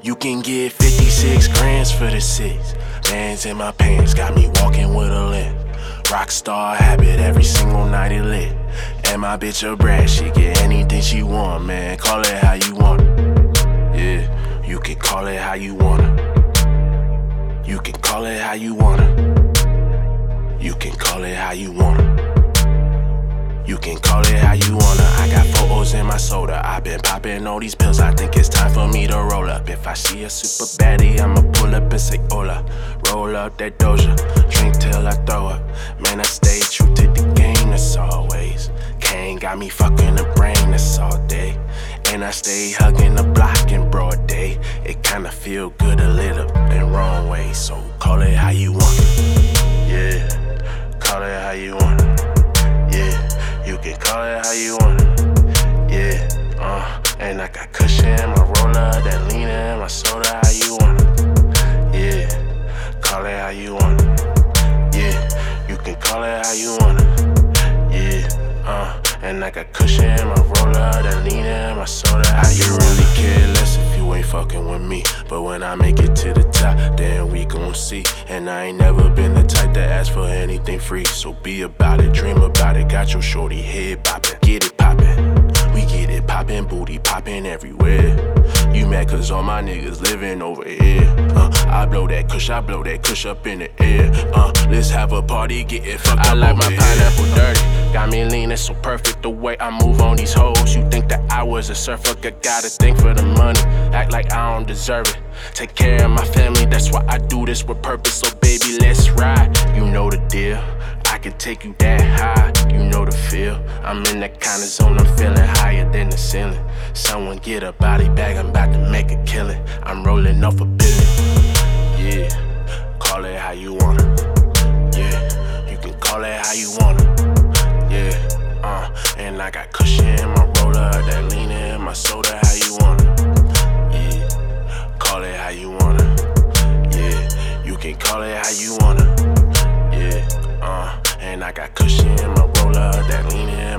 You can get 56 grams for the six. Bands in my pants got me walking with a limp. Rockstar habit every single night it lit. And my bitch a brat, she get anything she want, man. Call it how you want it. Yeah, you can call it how you want it. You can call it how you want it. You can call it how you want it. You can call it how you wanna. I got photos in my been popping all these pills. I think it's time for me to roll up. If I see a super baddie, I'ma pull up and say hola. Roll up that doja, drink till I throw up. Man, I stay true to the game, that's always. Kane got me fucking the brain, that's all day. And I stay hugging the block in broad day. It kinda feel good a little in wrong way. So call it how you want. Yeah, call it how you want. Yeah, you can call it how you want and I got cushion, my roller, that lean in my soda, how you want it. Yeah, call it how you want it. Yeah, you can call it how you want it. Yeah, uh, and I got cushion, my roller, that lean in my soda, how you really care less if you ain't fucking with me. But when I make it to the top, then we gon' see. And I ain't never been the type to ask for anything free. So be about it, dream about it. Got your shorty head bopping, get it poppin' everywhere. You mad cause all my niggas living over here. Uh, I blow that kush, I blow that kush up in the air. Uh, let's have a party, get it fucked I up. I like my here. pineapple dirty. Got me leaning so perfect the way I move on these hoes. You think that I was a surfer, I gotta think for the money. Act like I don't deserve it. Take care of my family, that's why I do this with purpose. So baby, let's ride. You know the deal. I can take you that high, you know the feel. I'm in that kind of zone, I'm feeling higher than the ceiling. Someone get a body bag, I'm about to make a killing. I'm rolling off a billion. Yeah, call it how you wanna. Yeah, you can call it how you wanna. Yeah, uh, and I got cushion in my roller, that lean in my soda, how you wanna. Yeah, call it how you wanna. Yeah, you can call it how you wanna. Yeah, uh and I got cushion in my roller, that leaning